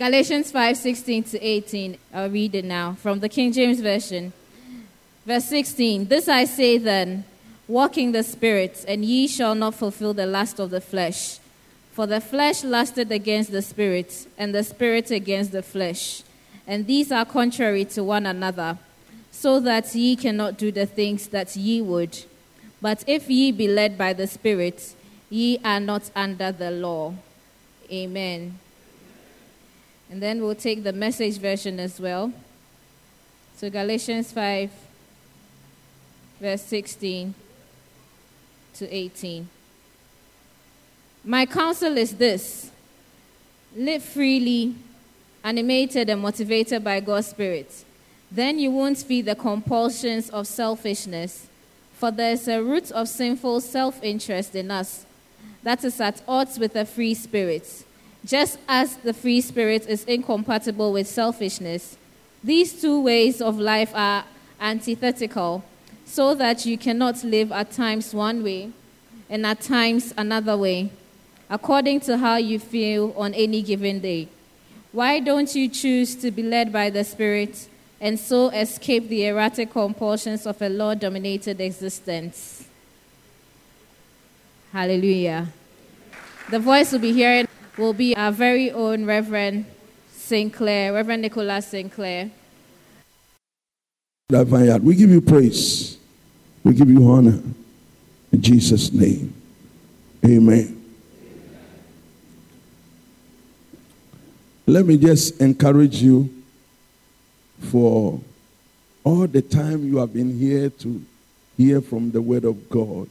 Galatians 5 16 to 18. I'll read it now from the King James Version. Verse 16 This I say then, walk in the Spirit, and ye shall not fulfill the lust of the flesh. For the flesh lusted against the Spirit, and the Spirit against the flesh. And these are contrary to one another, so that ye cannot do the things that ye would. But if ye be led by the Spirit, ye are not under the law. Amen. And then we'll take the message version as well. So Galatians 5, verse 16 to 18. My counsel is this live freely, animated and motivated by God's Spirit. Then you won't feel the compulsions of selfishness, for there's a root of sinful self interest in us that is at odds with a free spirit. Just as the free spirit is incompatible with selfishness, these two ways of life are antithetical, so that you cannot live at times one way and at times another way, according to how you feel on any given day. Why don't you choose to be led by the Spirit and so escape the erratic compulsions of a law dominated existence? Hallelujah. The voice will be hearing will be our very own Reverend Sinclear, Reverend Nicholas Sinclear. That vineyard, we give you praise. We give you honor. In Jesus' name. Amen. Let me just encourage you for all the time you have been here to hear from the word of God,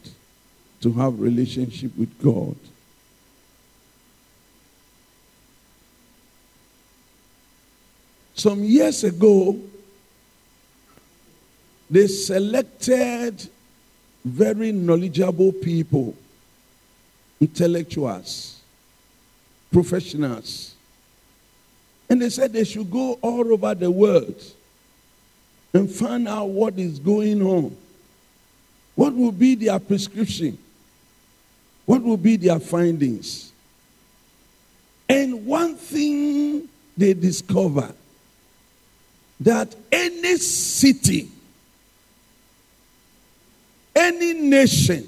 to have relationship with God. Some years ago, they selected very knowledgeable people, intellectuals, professionals. And they said they should go all over the world and find out what is going on. What will be their prescription? What will be their findings? And one thing they discovered that any city, any nation,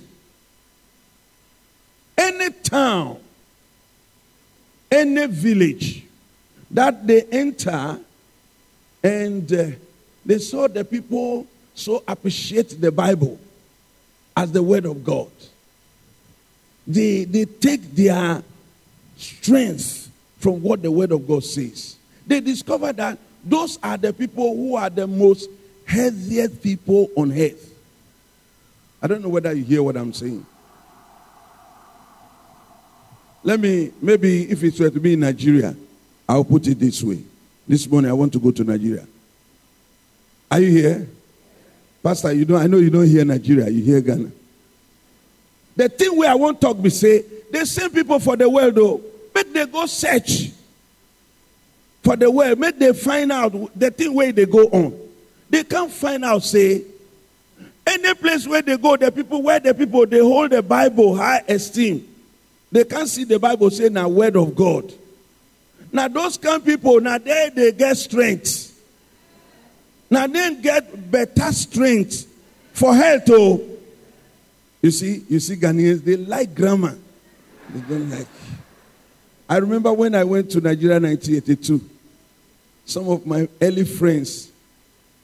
any town, any village that they enter and uh, they saw the people so appreciate the Bible as the word of God. They, they take their strength from what the word of God says. They discover that those are the people who are the most healthiest people on earth. I don't know whether you hear what I'm saying. Let me, maybe if it were to be in Nigeria, I'll put it this way. This morning I want to go to Nigeria. Are you here? Pastor, you know, I know you don't hear Nigeria, you hear Ghana. The thing where I won't talk be say, the same people for the world though, but they go search for the world, make they find out the thing where they go on. They can't find out, say, any place where they go, the people where the people they hold the Bible high esteem. They can't see the Bible say now word of God. Now those kind people, now they they get strength. Now they get better strength for health. Oh, you see, you see, Ghanaians they like grammar. They don't like. I remember when I went to Nigeria in 1982, some of my early friends,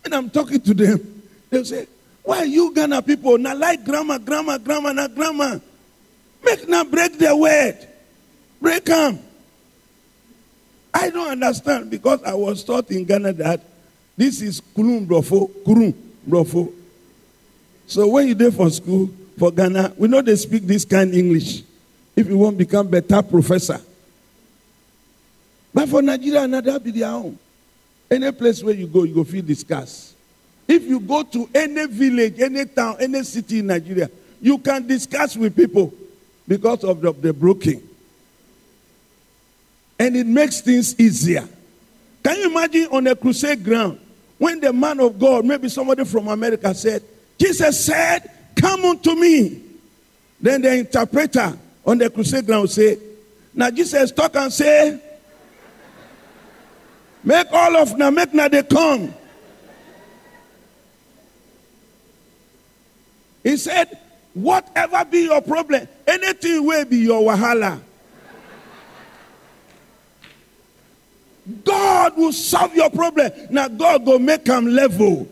and I'm talking to them, they'll say, Why you Ghana people not like grammar, grammar, grammar, not grammar? Make now break the word. Break them. I don't understand because I was taught in Ghana that this is kulum brofo, kurum brofo. So when you there for school, for Ghana, we know they speak this kind English. If you want to become better professor. But for Nigeria, another be their own. Any place where you go, you go feel discuss. If you go to any village, any town, any city in Nigeria, you can discuss with people because of the, the broken. And it makes things easier. Can you imagine on a crusade ground when the man of God, maybe somebody from America said, Jesus said, Come unto me. Then the interpreter on the crusade ground say, Now Jesus talk and say, Make all of now, make now they come. He said, whatever be your problem, anything will be your wahala. God will solve your problem. Now God will make them level.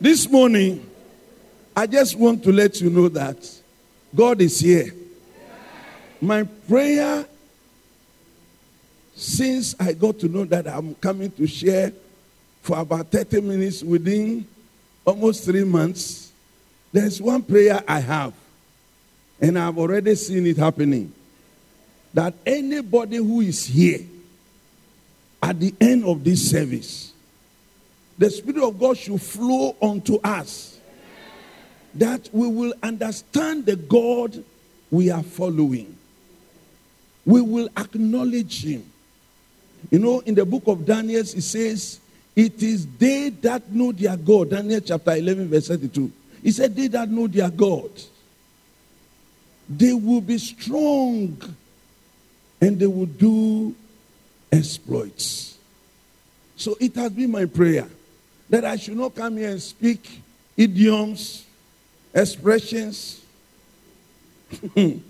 This morning, I just want to let you know that God is here. My prayer since I got to know that I'm coming to share for about 30 minutes within almost three months, there's one prayer I have, and I've already seen it happening. That anybody who is here at the end of this service, the Spirit of God should flow onto us. That we will understand the God we are following. We will acknowledge Him. You know, in the book of Daniel, it says, It is they that know their God. Daniel chapter 11, verse 32. He said, They that know their God, they will be strong and they will do exploits. So it has been my prayer that I should not come here and speak idioms, expressions. and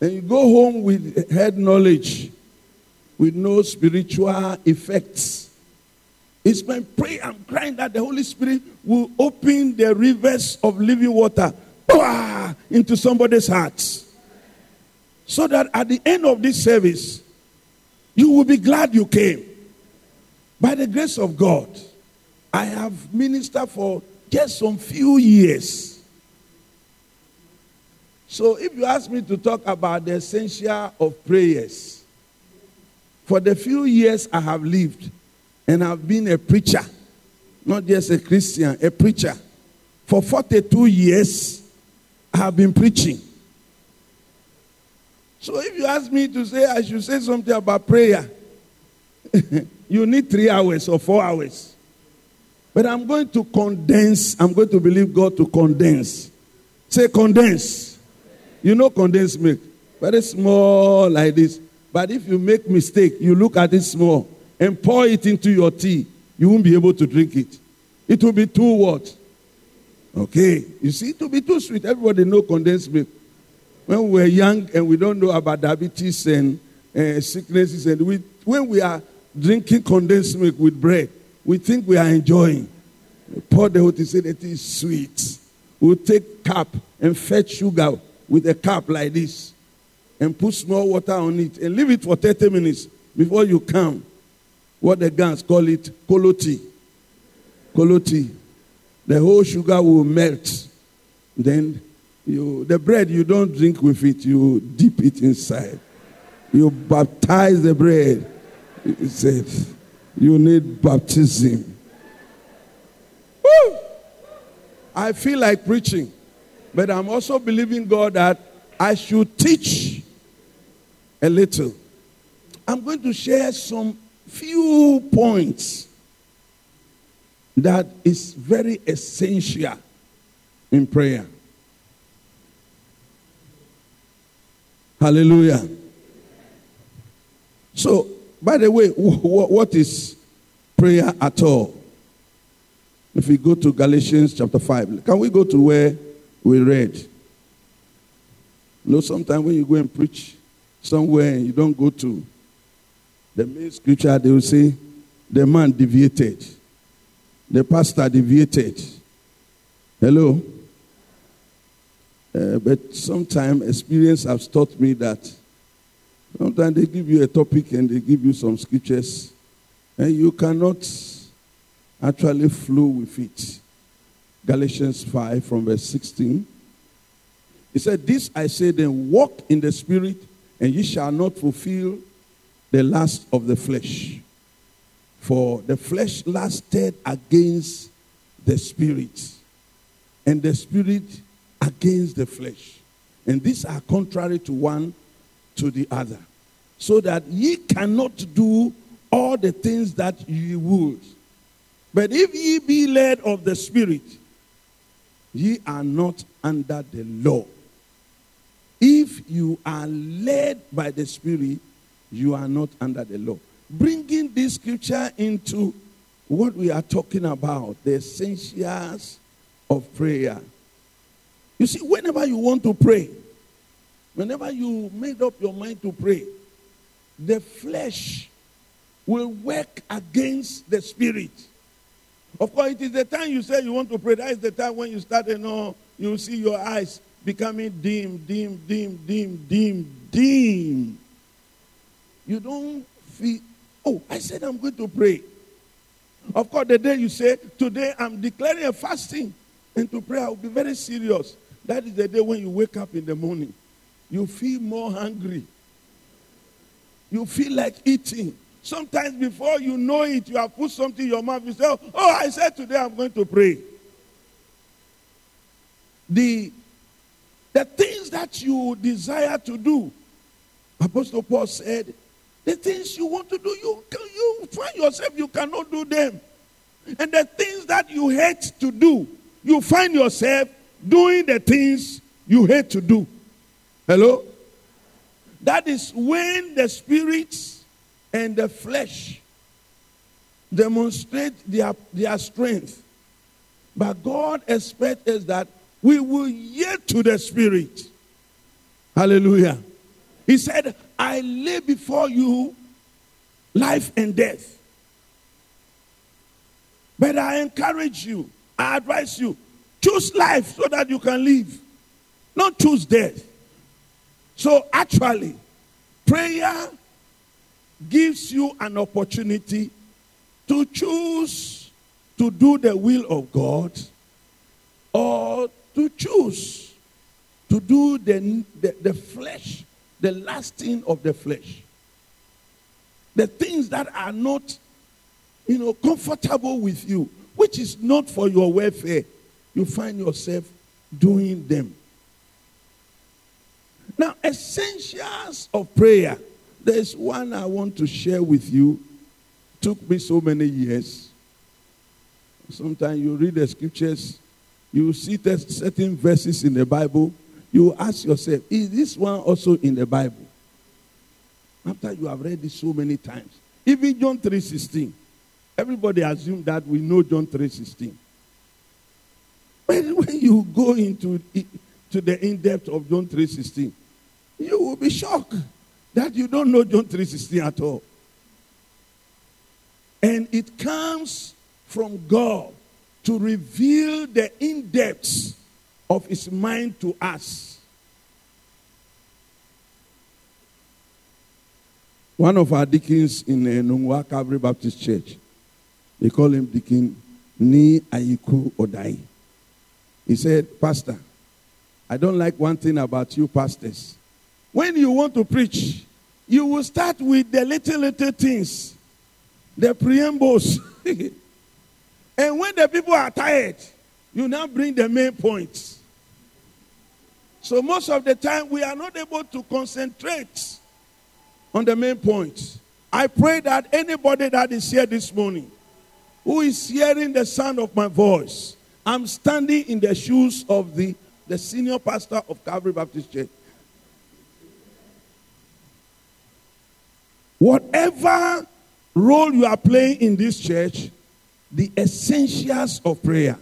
you go home with head knowledge, with no spiritual effects. It's my prayer. I'm crying that the Holy Spirit will open the rivers of living water into somebody's heart. So that at the end of this service, you will be glad you came. By the grace of God. I have ministered for just some few years. So if you ask me to talk about the essential of prayers, for the few years I have lived and I've been a preacher, not just a Christian, a preacher. For 42 years, I have been preaching. So if you ask me to say I should say something about prayer, you need three hours or four hours. But I'm going to condense, I'm going to believe God to condense. Say condense. You know condensed milk. Very small like this. But if you make mistake, you look at it small and pour it into your tea, you won't be able to drink it. It will be too what? Okay. You see, it will be too sweet. Everybody know condensed milk. When we are young and we don't know about diabetes and uh, sicknesses, and we, when we are drinking condensed milk with bread, we think we are enjoying. We pour the whole thing, say that it is sweet. We'll take cup and fetch sugar with a cup like this and put small water on it and leave it for 30 minutes before you come. What the guns call it, koloti. Koloti. The whole sugar will melt. Then you, the bread you don't drink with it, you dip it inside. You baptize the bread. He said, you need baptism. Woo! I feel like preaching, but I'm also believing God that I should teach a little. I'm going to share some few points that is very essential in prayer. Hallelujah. So, by the way, what is prayer at all? If we go to Galatians chapter 5, can we go to where we read? You know, sometimes when you go and preach somewhere and you don't go to the main scripture, they will say, the man deviated, the pastor deviated. Hello? Uh, but sometimes experience has taught me that Sometimes they give you a topic and they give you some scriptures, and you cannot actually flow with it. Galatians 5 from verse 16. He said, This I say then, walk in the spirit, and ye shall not fulfill the lust of the flesh. For the flesh lusted against the spirit, and the spirit against the flesh. And these are contrary to one to the other, so that ye cannot do all the things that ye would. But if ye be led of the Spirit, ye are not under the law. if you are led by the Spirit, you are not under the law. Bringing this scripture into what we are talking about, the essentials of prayer. You see, whenever you want to pray, whenever you made up your mind to pray, the flesh will work against the spirit. Of course, it is the time you say you want to pray. That is the time when you start, you know, you see your eyes becoming dim, dim, dim, dim, dim, dim. You don't feel, oh, I said I'm going to pray. Of course, the day you say, today I'm declaring a fasting and to pray, I'll be very serious. That is the day when you wake up in the morning. You feel more hungry. You feel like eating. Sometimes before you know it, you have put something in your mouth. You say, Oh, I said today I'm going to pray. The, the things that you desire to do, Apostle Paul said, the things you want to do, you, you find yourself you cannot do them. And the things that you hate to do, you find yourself doing the things you hate to do. Hello? That is when the spirits and the flesh demonstrate their, their strength. But God expects us that we will yield to the spirit. Hallelujah. He said, I lay before you life and death. But I encourage you, I advise you, choose life so that you can live, not choose death. So actually, prayer gives you an opportunity to choose to do the will of God or to choose to do the, the, the flesh the lasting of the flesh. The things that are not, you know, comfortable with you, which is not for your welfare, you find yourself doing them. Now, essentials of prayer. There's one I want to share with you. Took me so many years. Sometimes you read the scriptures, you see certain verses in the Bible, you ask yourself, is this one also in the Bible? After you have read it so many times. Even John 3.16. Everybody assumes that we know John 3.16. But when you go into to the in-depth of John 3.16, you will be shocked that you don't know John 3.16 at all. And it comes from God to reveal the in-depths of his mind to us. One of our deacons in uh, Nungwa Calvary Baptist Church, they call him Deacon Ni Ayiku Odai. He said, Pastor, I don't like one thing about you pastors. When you want to preach, you will start with the little, little things, the preambles. and when the people are tired, you now bring the main points. So most of the time, we are not able to concentrate on the main point. I pray that anybody that is here this morning, who is hearing the sound of my voice, I'm standing in the shoes of the, the senior pastor of Calvary Baptist Church. Whatever role you are playing in this church, the essentials of prayer.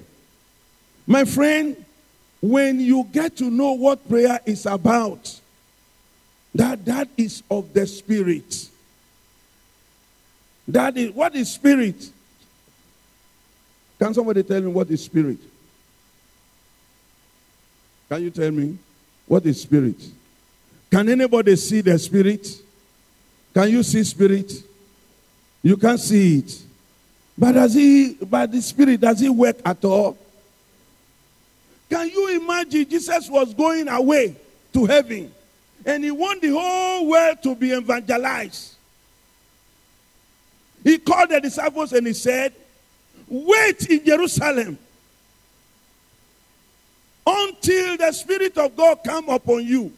My friend, when you get to know what prayer is about, that that is of the spirit. That is what is spirit? Can somebody tell me what is spirit? Can you tell me what is spirit? Can anybody see the spirit? Can you see spirit? You can't see it. But does he but the spirit does he work at all? Can you imagine Jesus was going away to heaven and he want the whole world to be evangelized? He called the disciples and he said, Wait in Jerusalem until the Spirit of God come upon you.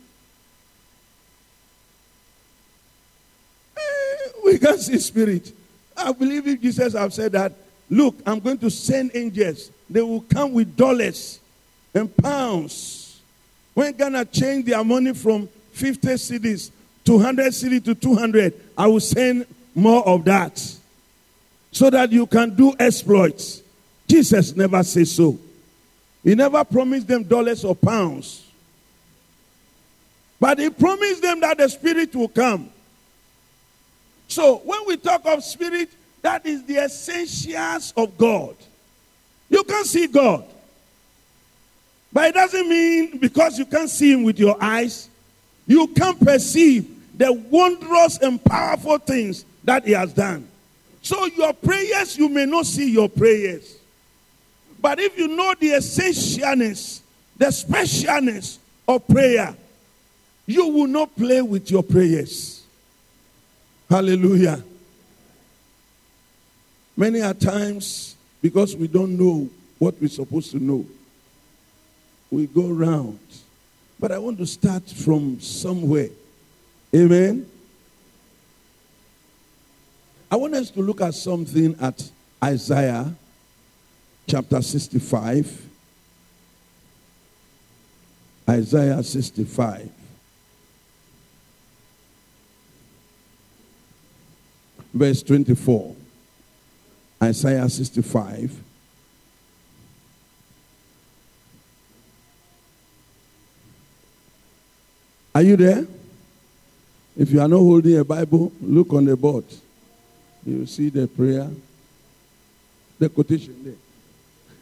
Eh, we can see Spirit. I believe if Jesus have said that, look, I'm going to send angels. They will come with dollars and pounds When Ghana change their money from 50 cedis to 100 cedis to 200, I will send more of that so that you can do exploits. Jesus never said so. He never promised them dollars or pounds. But he promised them that the Spirit will come. So when we talk of Spirit, that is the essentials of God. You can see God. But it doesn't mean because you can't see Him with your eyes, you can't perceive the wondrous and powerful things that He has done. So your prayers, you may not see your prayers. But if you know the essentialness, the specialness of prayer, you will not play with your prayers. Hallelujah. Many a times, because we don't know what we're supposed to know, we go round. But I want to start from somewhere. Amen. I want us to look at something at Isaiah chapter 65. Isaiah 65. Verse 24. Isaiah 65. Are you there? If you are not holding a Bible, look on the board. You see the prayer, the quotation there.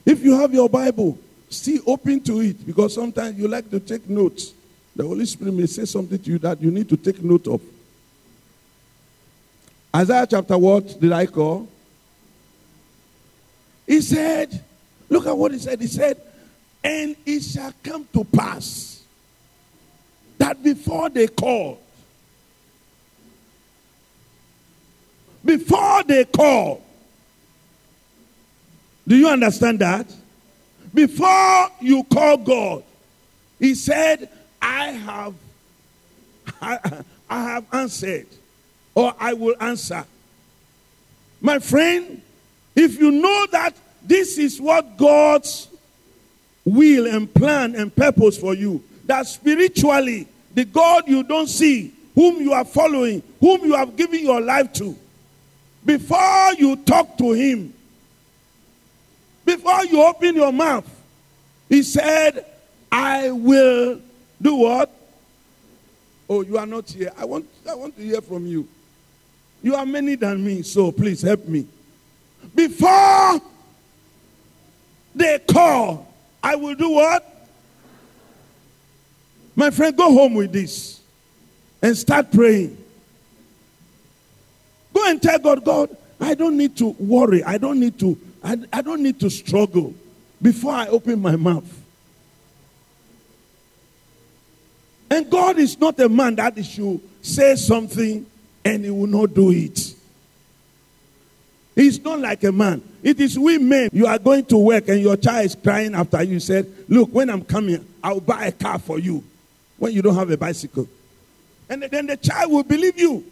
If you have your Bible, still open to it because sometimes you like to take notes. The Holy Spirit may say something to you that you need to take note of. Isaiah chapter what did I call? He said, look at what he said. He said, and it shall come to pass that before they call, before they call, do you understand that? Before you call God, He said, I have, I, I have answered, or I will answer. My friend, if you know that this is what God's will and plan and purpose for you, that spiritually, the God you don't see, whom you are following, whom you have given your life to, before you talk to him, before you open your mouth, he said, I will do what? Oh, you are not here. I want, I want to hear from you. You are many than me, so please help me. Before they call, I will do what? My friend, go home with this and start praying. Go and tell God, God, I don't need to worry. I don't need to, I, I don't need to struggle before I open my mouth. And God is not a man that should say something and he will not do it. He's not like a man. It is we men. You are going to work and your child is crying after you. Said, Look, when I'm coming, I'll buy a car for you when you don't have a bicycle. And then the child will believe you.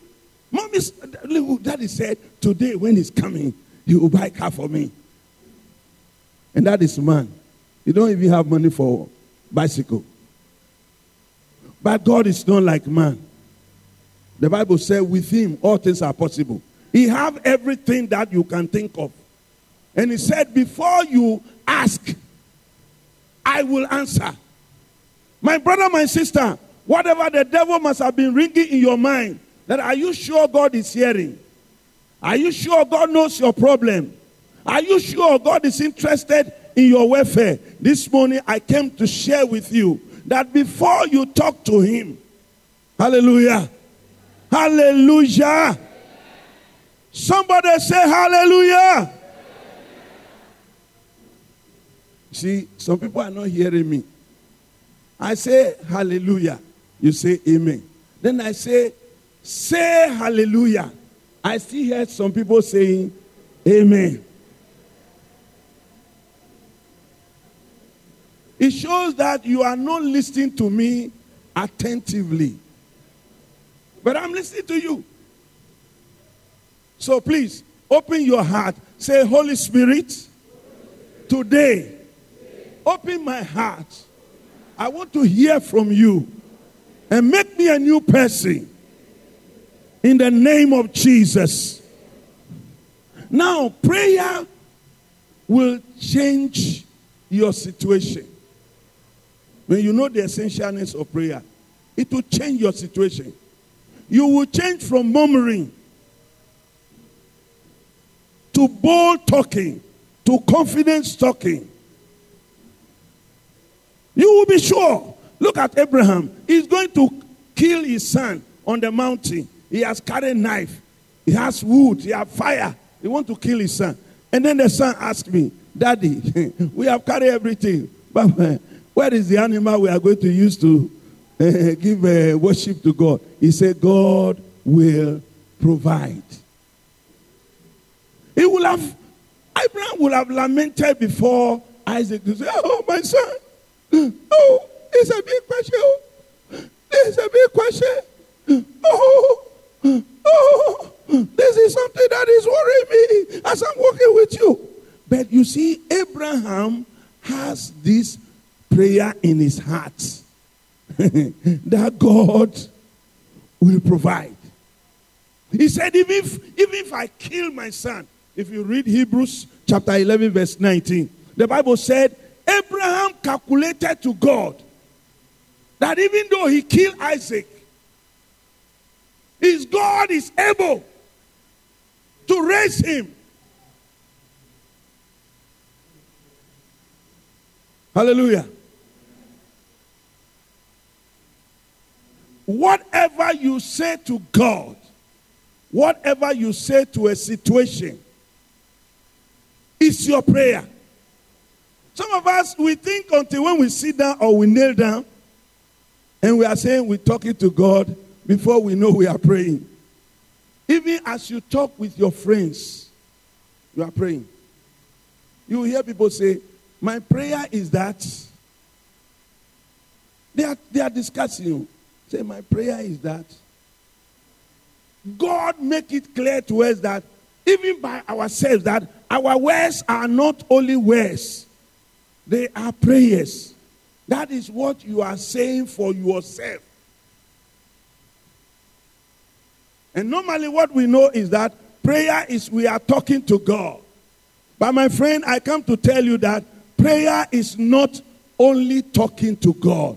Mommy, daddy said, Today when he's coming, he will buy a car for me. And that is man. You don't even have money for bicycle. But God is not like man. The Bible says, with him all things are possible. He have everything that you can think of. And he said, before you ask, I will answer. My brother, my sister, whatever the devil must have been ringing in your mind, that are you sure God is hearing? Are you sure God knows your problem? Are you sure God is interested in your welfare? This morning I came to share with you that before you talk to him, hallelujah, hallelujah. Somebody say hallelujah. See, some people are not hearing me. I say hallelujah. You say amen. Then I say, say hallelujah. I still hear some people saying amen. It shows that you are not listening to me attentively. But I'm listening to you. So please, open your heart. Say, Holy Spirit, today, open my heart I want to hear from you and make me a new person in the name of Jesus. Now, prayer will change your situation. When you know the essentialness of prayer, it will change your situation. You will change from murmuring to bold talking to confidence talking. You will be sure. Look at Abraham. He's going to kill his son on the mountain. He has carried a knife. He has wood. He has fire. He wants to kill his son. And then the son asked me, Daddy, we have carried everything. But where is the animal we are going to use to give uh, worship to God? He said, God will provide. He will have, Abraham will have lamented before Isaac to say, Oh, my son. Oh, it's a big question. It's a big question. Oh, oh, this is something that is worrying me as I'm working with you. But you see, Abraham has this prayer in his heart that God will provide. He said, even if, even if I kill my son, if you read Hebrews chapter 11, verse 19, the Bible said, Abraham calculated to God that even though he killed Isaac, his God is able to raise him. Hallelujah. Whatever you say to God, whatever you say to a situation, is your prayer. Some of us, we think until when we sit down or we kneel down and we are saying we're talking to God before we know we are praying. Even as you talk with your friends, you are praying. You hear people say, My prayer is that. They are, they are discussing you. Say, My prayer is that. God make it clear to us that even by ourselves, that our words are not only words, they are prayers. That is what you are saying for yourself. And normally, what we know is that prayer is we are talking to God. But my friend, I come to tell you that prayer is not only talking to God,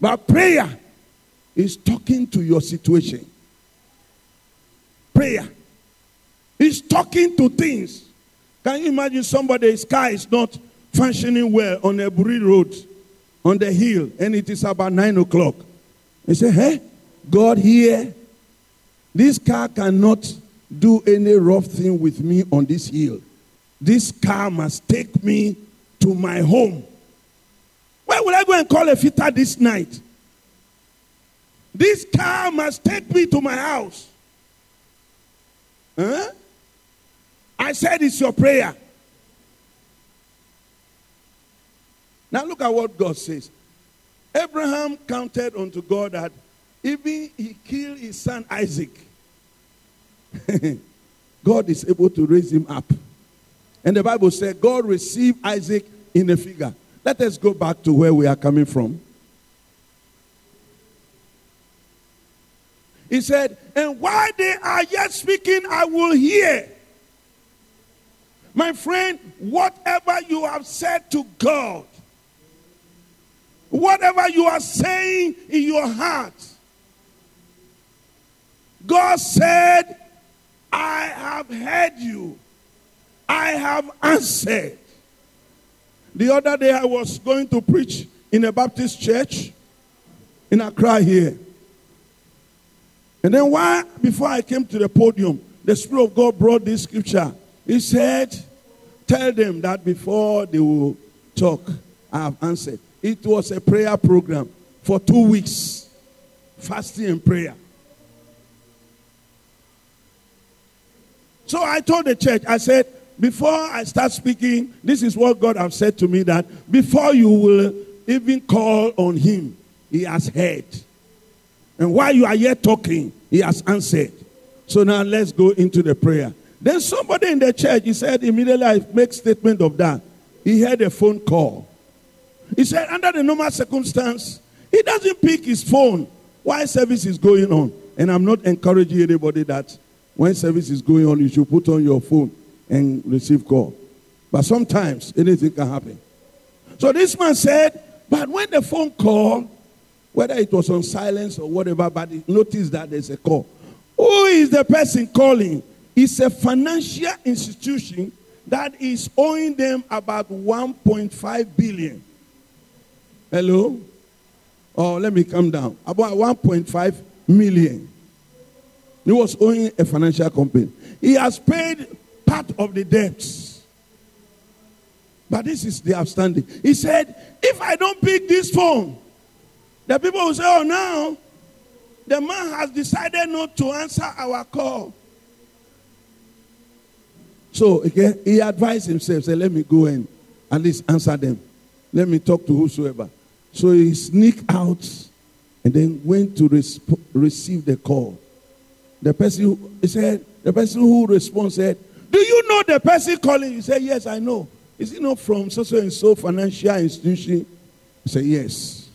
but prayer is talking to your situation. Prayer is talking to things. Can you imagine somebody's car is not functioning well on Aburi road, on the hill, and it is about nine o'clock? They say, Hey, God here, this car cannot do any rough thing with me on this hill. This car must take me to my home. Go and call a fitter this night? This car must take me to my house. Huh? I said it's your prayer. Now look at what God says. Abraham counted unto God that even he killed his son Isaac, God is able to raise him up. And the Bible said God received Isaac in a figure. Let us go back to where we are coming from. He said, And while they are yet speaking, I will hear. My friend, whatever you have said to God, whatever you are saying in your heart, God said, I have heard you. I have answered. The other day I was going to preach in a Baptist church in Accra here. And then why before I came to the podium, the Spirit of God brought this scripture. He said, Tell them that before they will talk, I have answered. It was a prayer program for two weeks, fasting and prayer. So I told the church, I said, before I start speaking, this is what God has said to me that before you will even call on Him, He has heard. And while you are yet talking, He has answered. So now let's go into the prayer. Then somebody in the church, he said, immediately I make statement of that. He had a phone call. He said, under the normal circumstance, he doesn't pick his phone while service is going on. And I'm not encouraging anybody that when service is going on, you should put on your phone and receive call. But sometimes anything can happen. So this man said, but when the phone call, whether it was on silence or whatever, but he noticed that there's a call. Who is the person calling? It's a financial institution that is owing them about 1.5 billion. Hello? Oh, let me come down. About 1.5 million. He was owing a financial company. He has paid part of the debts. But this is the outstanding. He said, if I don't pick this phone, the people will say, oh, now the man has decided not to answer our call. So again, he advised himself, say, let me go and at least answer them. Let me talk to whosoever. So he sneaked out and then went to resp- receive the call. The person who, he said, the person who responds said, Do you know the person calling? He said, Yes, I know. Is it not from so and so financial institution? He said, Yes.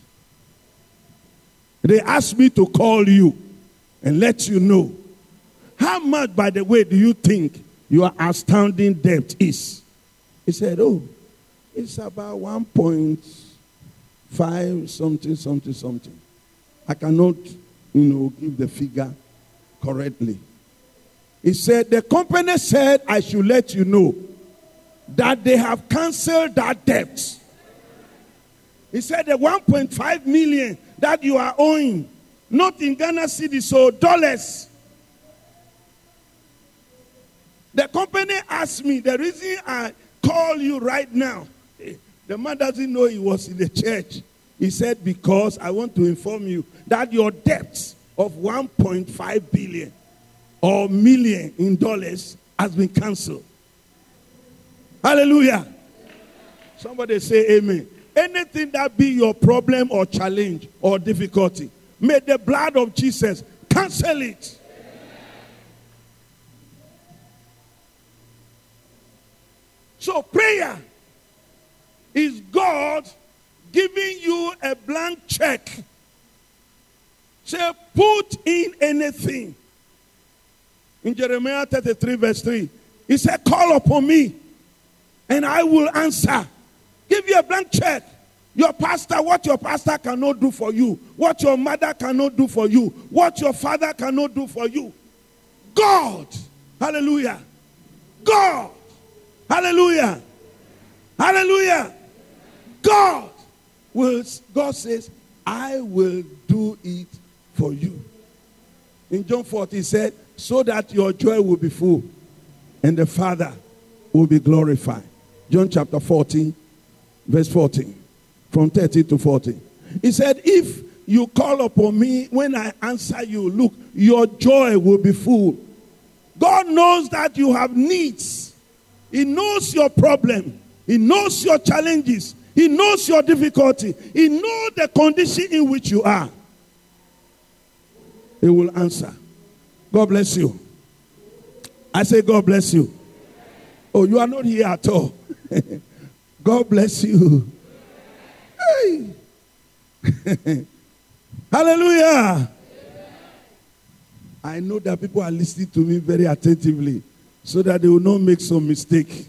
They asked me to call you and let you know. How much, by the way, do you think your outstanding debt is? He said, Oh, it's about 1.5 something, something, something. I cannot, you know, give the figure correctly. He said, The company said, I should let you know that they have canceled that debt. He said, The 1.5 million that you are owing, not in Ghana cedi, so dollars. The company asked me, The reason I call you right now, the man doesn't know he was in the church. He said, Because I want to inform you that your debts of 1.5 billion or million in dollars has been cancelled. Hallelujah. Somebody say amen. Anything that be your problem or challenge or difficulty, may the blood of Jesus cancel it. So prayer is God giving you a blank check. Say, put in anything. In Jeremiah 33, verse 3, he said, Call upon me and I will answer. Give you a blank check. Your pastor, what your pastor cannot do for you, what your mother cannot do for you, what your father cannot do for you. God, hallelujah. God, hallelujah. Hallelujah. God will, God says, I will do it for you. In John 14, he said, so that your joy will be full and the Father will be glorified. John chapter 14, verse 14, from 30 to 40. He said, If you call upon me when I answer you, look, your joy will be full. God knows that you have needs, He knows your problem, He knows your challenges, He knows your difficulty, He knows the condition in which you are. He will answer. God bless you. I say, God bless you. Oh, you are not here at all. God bless you. Hey. Hallelujah. I know that people are listening to me very attentively so that they will not make some mistake.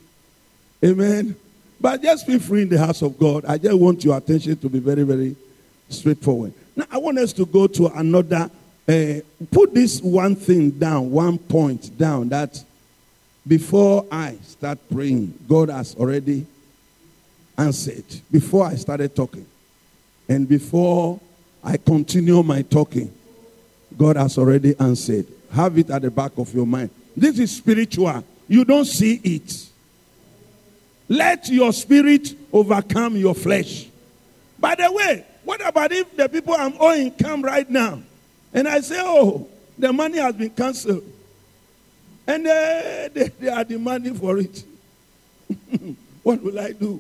Amen. But just be free in the house of God. I just want your attention to be very, very straightforward. Now, I want us to go to another. Uh, put this one thing down, one point down that before I start praying, God has already answered. Before I started talking, and before I continue my talking, God has already answered. Have it at the back of your mind. This is spiritual. You don't see it. Let your spirit overcome your flesh. By the way, what about if the people I'm owing come right now? And I say, oh, the money has been cancelled. And they, they, they are demanding for it. what will I do?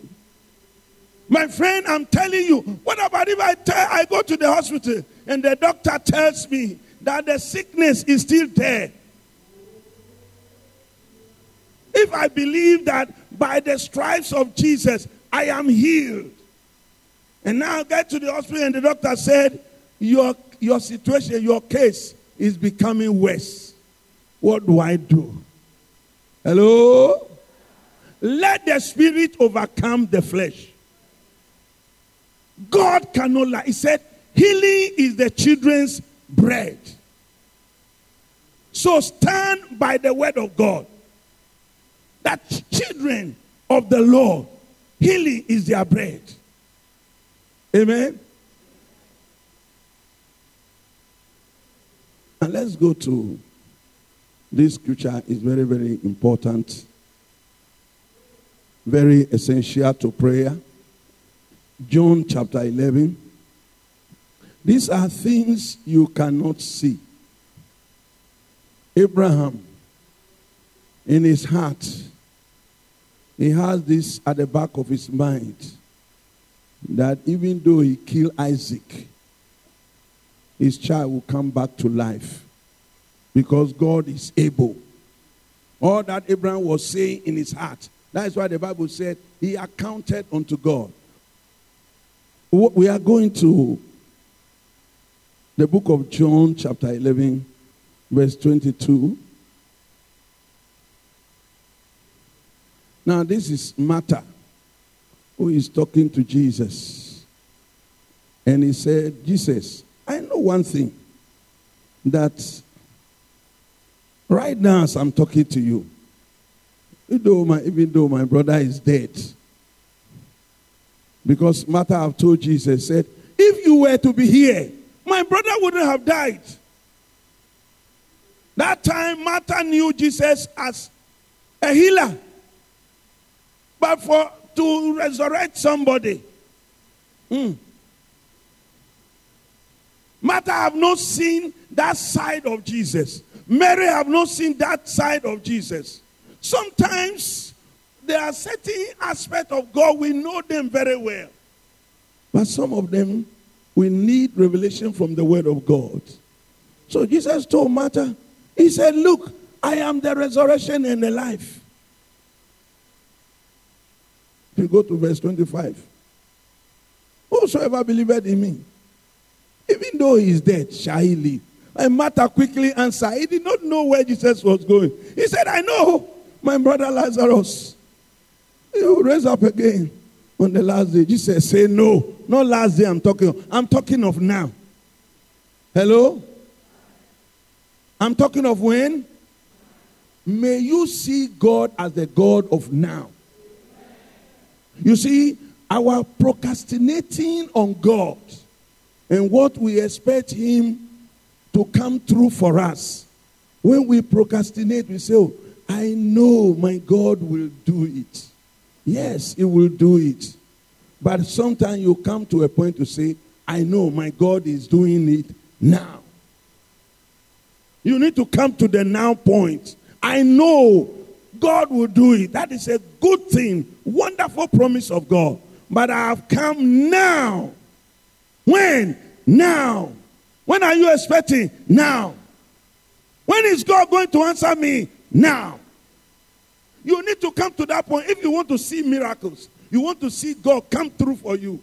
My friend, I'm telling you, what about if I, tell, I go to the hospital and the doctor tells me that the sickness is still there? If I believe that by the stripes of Jesus I am healed, And now I get to the hospital, and the doctor said, Your, your situation, your case is becoming worse. What do I do? Hello? Let the spirit overcome the flesh. God cannot lie. He said, Healing is the children's bread. So stand by the word of God. That children of the Lord, healing is their bread. Amen. Let's go to this scripture is very, very important, very essential to prayer. John chapter 11. These are things you cannot see. Abraham, in his heart, he has this at the back of his mind that even though he killed Isaac, his child will come back to life because God is able. All that Abraham was saying in his heart, that is why the Bible said he accounted unto God. We are going to the book of John, chapter 11, verse 22. Now, this is Martha who is talking to Jesus. And he said, Jesus, I know one thing that right now, as I'm talking to you, even though my, even though my brother is dead, because Martha have told Jesus, said, if you were to be here, my brother wouldn't have died. That time, Martha knew Jesus as a healer. But for to resurrect somebody, mm, Martha have not seen that side of Jesus. Mary have not seen that side of Jesus. Sometimes there are certain aspects of God, we know them very well. But some of them, we need revelation from the Word of God. So Jesus told Martha, He said, Look, I am the resurrection and the life. If you go to verse 25, whosoever believeth in me, even though he is dead, shall he live. And Martha quickly answered. He did not know where Jesus was going. He said, I know my brother Lazarus. He will raise up again on the last day. Jesus said, No, not last day I'm talking of. I'm talking of now. Hello? I'm talking of when? May you see God as the God of now. You see, our procrastinating on God and what we expect Him to come through for us. When we procrastinate, we say, Oh, I know my God will do it. Yes, He will do it. But sometimes you come to a point to say, I know my God is doing it now. You need to come to the now point. I know God will do it. That is a good thing, wonderful promise of God. But I have come now. When? Now. When are you expecting? Now. When is God going to answer me? Now. You need to come to that point if you want to see miracles. You want to see God come through for you.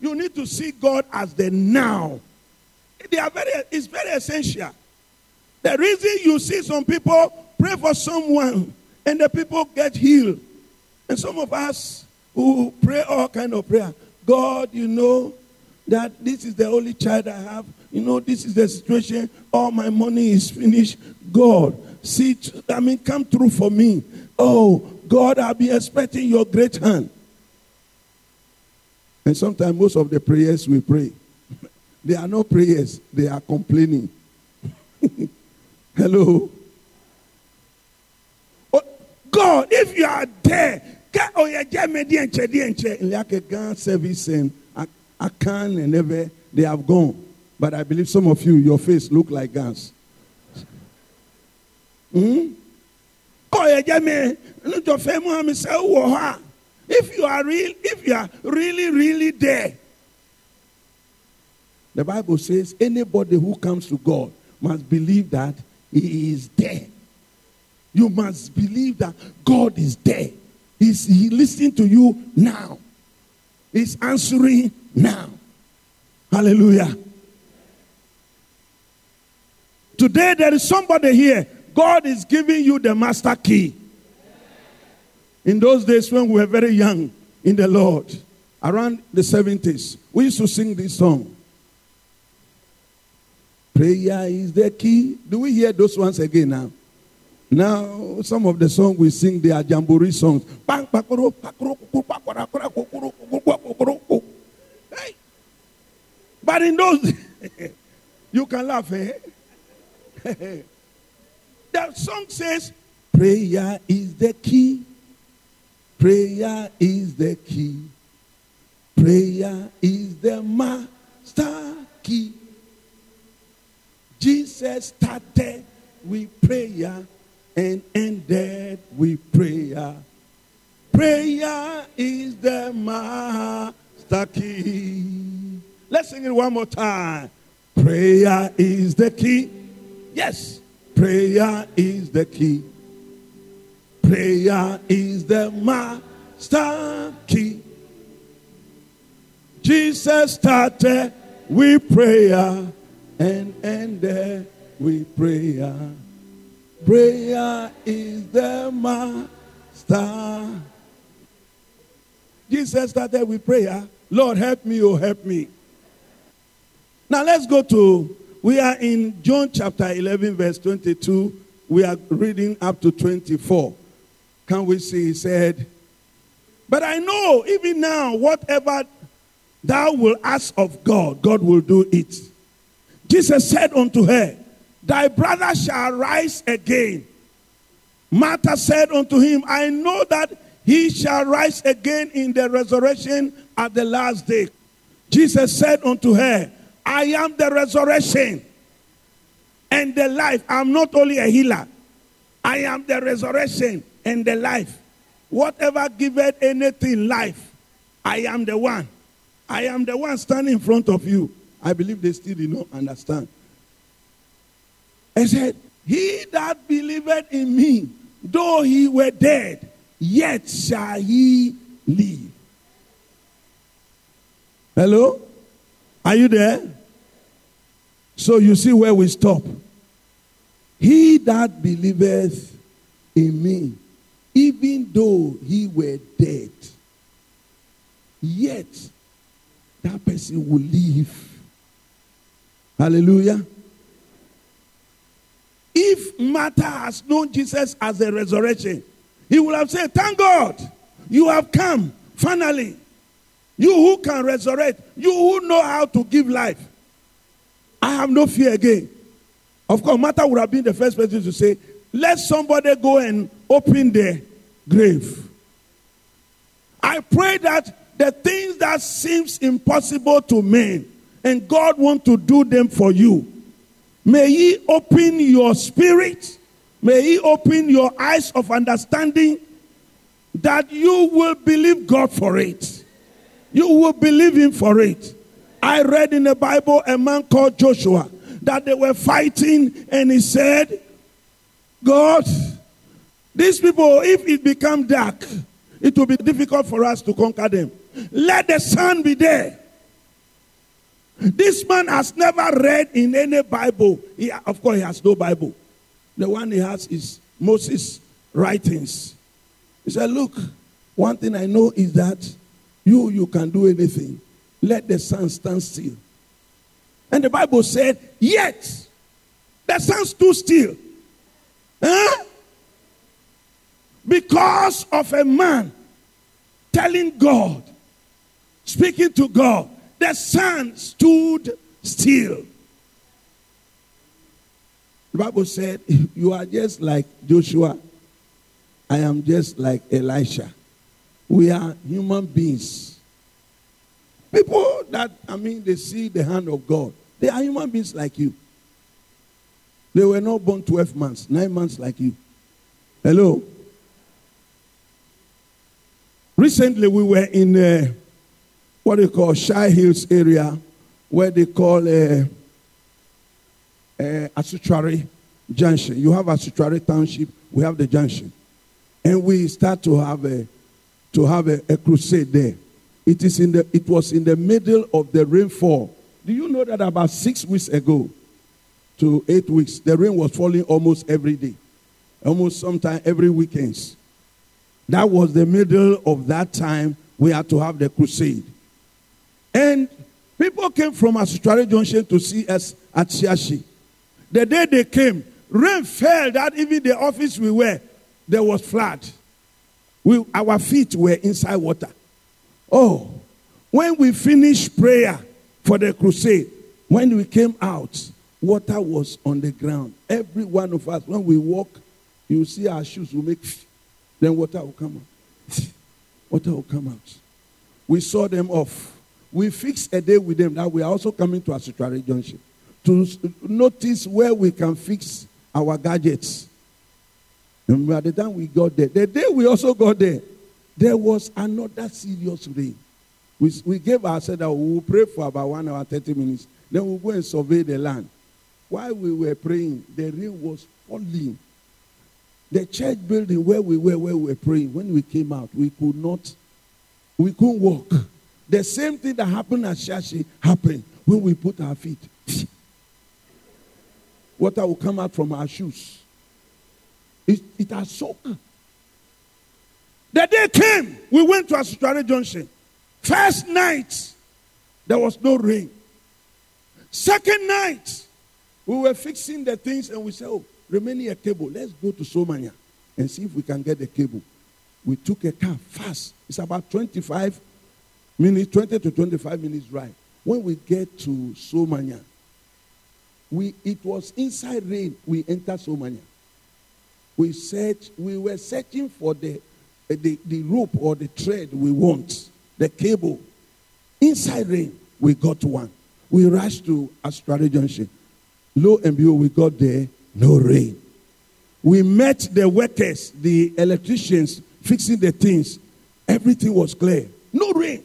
You need to see God as the now. They are very, it's very essential. The reason you see some people pray for someone and the people get healed. And some of us who pray all kind of prayer, God, you know that this is the only child I have. You know, this is the situation. All my money is finished. God, see, I mean, come through for me. Oh, God, I'll be expecting your great hand. And sometimes most of the prayers we pray, they are not prayers, they are complaining. Hello? Oh, God, if you are there, enche, like a gun service and I can and never, they have gone. But I believe some of you, your face look like guns. Hmm? If you are real, if you are really, really there, the Bible says anybody who comes to God must believe that He is there. You must believe that God is there. He's he listening to you now. Is answering now. Hallelujah. Today, there is somebody here. God is giving you the master key. In those days when we were very young in the Lord, around the 70s, we used to sing this song. Prayer is the key. Do we hear those ones again now? Now, some of the songs we sing, they are jamboree songs. Hey. But in those, you can laugh, eh? the song says, Prayer is the key. Prayer is the key. Prayer is the master key. Jesus started with prayer and ended with prayer. Prayer is the master key. Let's sing it one more time. Prayer is the key. Yes, prayer is the key. Prayer is the master key. Jesus started with prayer and ended with prayer. Prayer is the master. Jesus started with prayer. Lord, help me, oh, help me. Now let's go to we are in John chapter 11, verse 22. We are reading up to 24. Can we see? He said, But I know even now, whatever thou will ask of God, God will do it. Jesus said unto her, Thy brother shall rise again. Martha said unto him, I know that he shall rise again in the resurrection at the last day. Jesus said unto her, I am the resurrection and the life. I'm not only a healer, I am the resurrection and the life. Whatever giveth anything life, I am the one. I am the one standing in front of you. I believe they still do not understand. I said, He that believeth in me, though he were dead, yet shall he live. Hello? Are you there? So you see where we stop. He that believeth in me, even though he were dead, yet that person will live. Hallelujah. If Martha has known Jesus as a resurrection, he would have said, Thank God, you have come finally. You who can resurrect, you who know how to give life. I have no fear again. Of course, Martha would have been the first person to say, Let somebody go and open the grave. I pray that the things that seems impossible to men and God want to do them for you. May he open your spirit. May he open your eyes of understanding that you will believe God for it. You will believe him for it. I read in the Bible a man called Joshua that they were fighting, and he said, God, these people, if it become dark, it will be difficult for us to conquer them. Let the sun be there. This man has never read in any Bible. He, of course, he has no Bible. The one he has is Moses' writings. He said, Look, one thing I know is that you, you can do anything. Let the sun stand still. And the Bible said, Yet the sun stood still. Huh? Because of a man telling God, speaking to God, the sun stood still. The Bible said, You are just like Joshua. I am just like Elisha. We are human beings. People that, I mean, they see the hand of God. They are human beings like you. They were not born 12 months, 9 months like you. Hello? Recently, we were in uh, what they call Shai Hills area, where they call uh, uh, Asutsuare Junction. You have Asutsuare Township, we have the junction. And we start to have a, to have a, a crusade there. It is in the it was in the middle of the rainfall. Do you know that about six weeks ago to eight weeks, the rain was falling almost every day, almost sometime every weekends. That was the middle of that time we had to have the crusade. And people came from Asutsuare Junction to see us at Shiashie. The day they came, rain fell that even the office we were, there was flood. We, our feet were inside water. Oh, when we finished prayer for the crusade, when we came out, water was on the ground. Every one of us, when we walk, you see our shoes will make, then water will come out. Water will come out. We saw them off. We fixed a day with them that we are also coming to Asutsuare Junction to notice where we can fix our gadgets. And by the time we got there, the day we also got there, there was another serious rain. We, we gave ourselves that we will pray for about one hour, 30 minutes. Then we'll go and survey the land. While we were praying, the rain was falling. The church building where we were, where we were praying, when we came out, we could not, we couldn't walk. The same thing that happened at Shiashie happened when we put our feet. Water will come out from our shoes. It, it has soaked. The day came, we went to Asutsuare Junction. First night, there was no rain. Second night, we were fixing the things and we said, Oh, remaining a cable, let's go to Somanya and see if we can get the cable. We took a car fast. It's about 25 minutes, 20 to 25 minutes ride. When we get to Somanya, we, it was inside rain we entered Somanya. We searched, we were searching for the, eh, the, the rope or the thread we want, the cable. Inside rain, we got one. We rushed to Asutsuare Junction. Lo and behold, we got there, no rain. We met the workers, the electricians fixing the things. Everything was clear. No rain.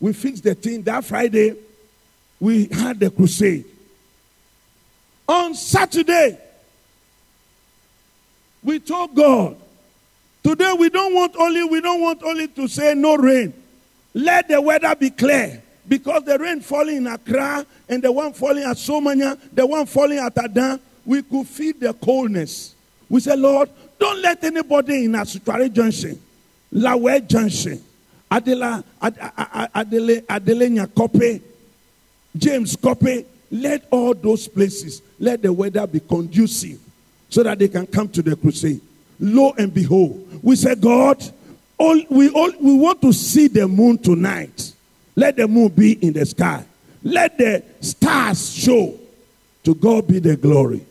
We fixed the thing. That Friday, we had the crusade. On Saturday, we told God, today we don't want only, we don't want only to say no rain. Let the weather be clear. Because the rain falling in Accra and the one falling at Somanya, the one falling at Adan, we could feel the coldness. We said, Lord, don't let anybody in Asutsuare Junction, Lawe Junction, Adela, Adele, Adele Nyakope, James Kope, let all those places, let the weather be conducive so that they can come to the crusade. Lo and behold, we said, God, all, we, all, we want to see the moon tonight. Let the moon be in the sky. Let the stars show. To God be the glory.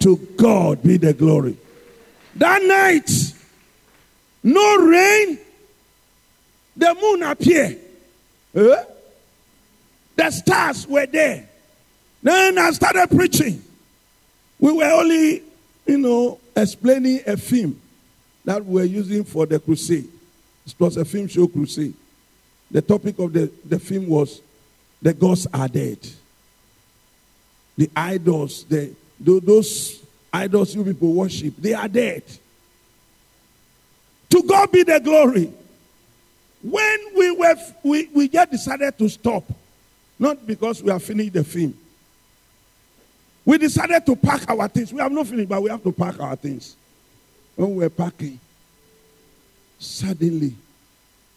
To God be the glory. That night, no rain, the moon appeared. Eh? The stars were there. Then I started preaching. We were only, you know, explaining a film that we were using for the crusade. It was a film show crusade. The topic of the, the film was The Gods Are Dead. The idols, the, those idols you people worship, they are dead. To God be the glory. When we were, we, we just decided to stop, not because we have finished the film. We decided to pack our things. We have not finished, but we have to pack our things. When we were packing, suddenly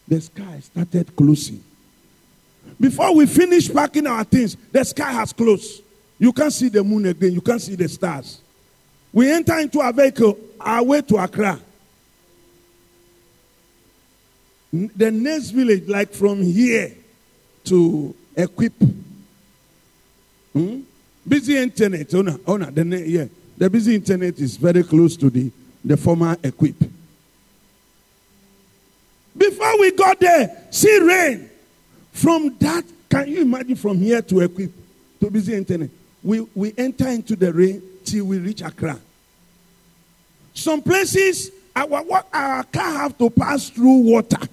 the sky started closing. Before we finished packing our things, the sky has closed. You can't see the moon again, you can't see the stars. We enter into a vehicle, our way to Accra. The next village, like from here to Equip. Hmm? Busy internet, owner, owner, the, yeah, the busy internet is very close to the, the former Equip. Before we got there, see rain. From that, can you imagine from here to Equip, to busy internet? We, we enter into the rain till we reach Accra. Some places, our, our car have to pass through water.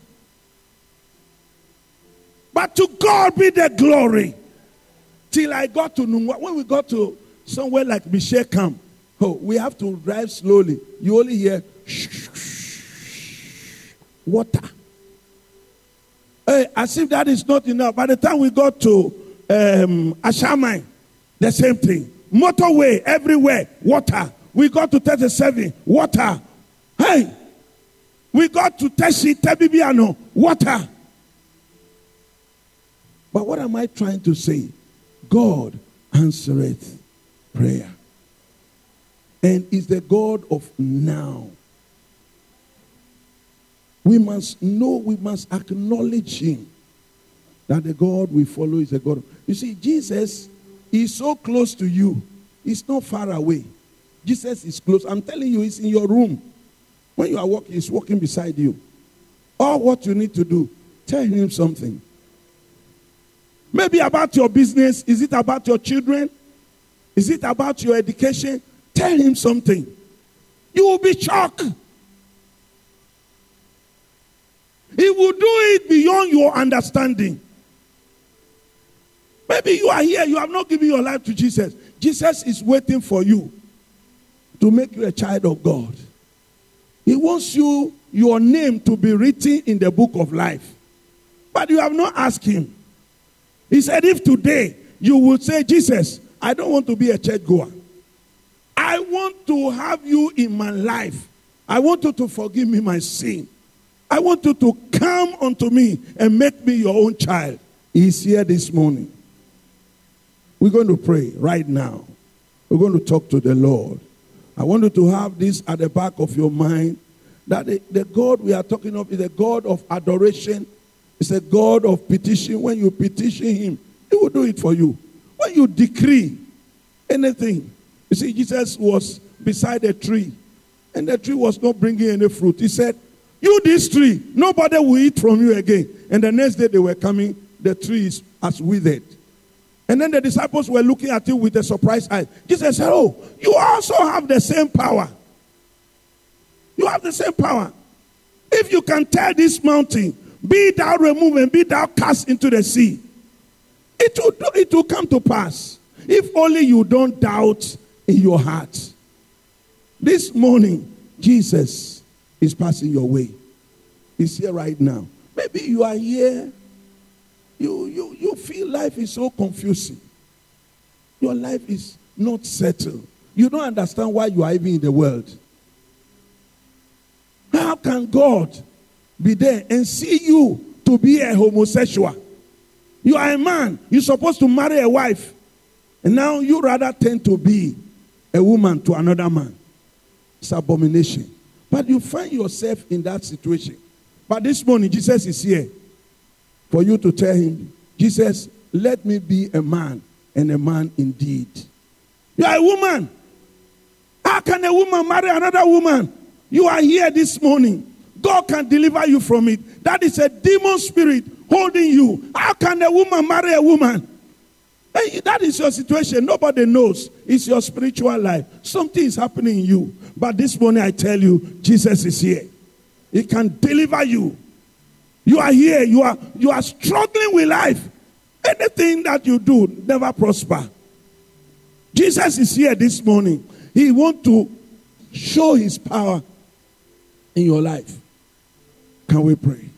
But to God be the glory. Till I got to Nungua. When we got to somewhere like Michel Camp, oh, we have to drive slowly. You only hear water. Hey, as if that is not enough. By the time we got to um, Ashaiman, the same thing. Motorway everywhere, water. We got to 37, water. Hey, we got to Teshie, Tebibiano, water. But what am I trying to say? God answereth prayer. And is the God of now. We must know, we must acknowledge Him. That the God we follow is a God. You see, Jesus is so close to you, He's not far away. Jesus is close. I'm telling you, He's in your room. When you are walking, He's walking beside you. All what you need to do, tell Him something. Maybe about your business. Is it about your children? Is it about your education? Tell Him something. You will be shocked. He will do it beyond your understanding. Maybe you are here, you have not given your life to Jesus. Jesus is waiting for you to make you a child of God. He wants you, your name to be written in the book of life. But you have not asked him. He said, if today you would say, Jesus, I don't want to be a church goer. I want to have you in my life. I want you to forgive me my sin. I want you to come unto me and make me your own child. He's here this morning. We're going to pray right now. We're going to talk to the Lord. I want you to have this at the back of your mind that the, the God we are talking of is a God of adoration, it's a God of petition. When you petition Him, He will do it for you. When you decree anything, you see, Jesus was beside a tree, and the tree was not bringing any fruit. He said, You, this tree, nobody will eat from you again. And the next day they were coming, the tree is as withered. And then the disciples were looking at him with a surprised eye. Jesus said, Oh, you also have the same power. You have the same power. If you can tell this mountain, be thou removed and be thou cast into the sea, it will, do, it will come to pass. If only you don't doubt in your heart. This morning, Jesus is passing your way. He's here right now. Maybe you are here you, you, you feel life is so confusing. Your life is not settled. You don't understand why you are even in the world. How can God be there and see you to be a homosexual? You are a man. You're supposed to marry a wife. And now you rather tend to be a woman to another man. It's abomination. But you find yourself in that situation. But this morning, Jesus is here for you to tell him, Jesus, let me be a man and a man indeed. You are a woman. How can a woman marry another woman? You are here this morning. God can deliver you from it. That is a demon spirit holding you. How can a woman marry a woman? Hey, that is your situation. Nobody knows. It's your spiritual life. Something is happening in you. But this morning I tell you, Jesus is here. He can deliver you. You are here, you are you are struggling with life. Anything that you do never prosper. Jesus is here this morning. He wants to show his power in your life. Can we pray?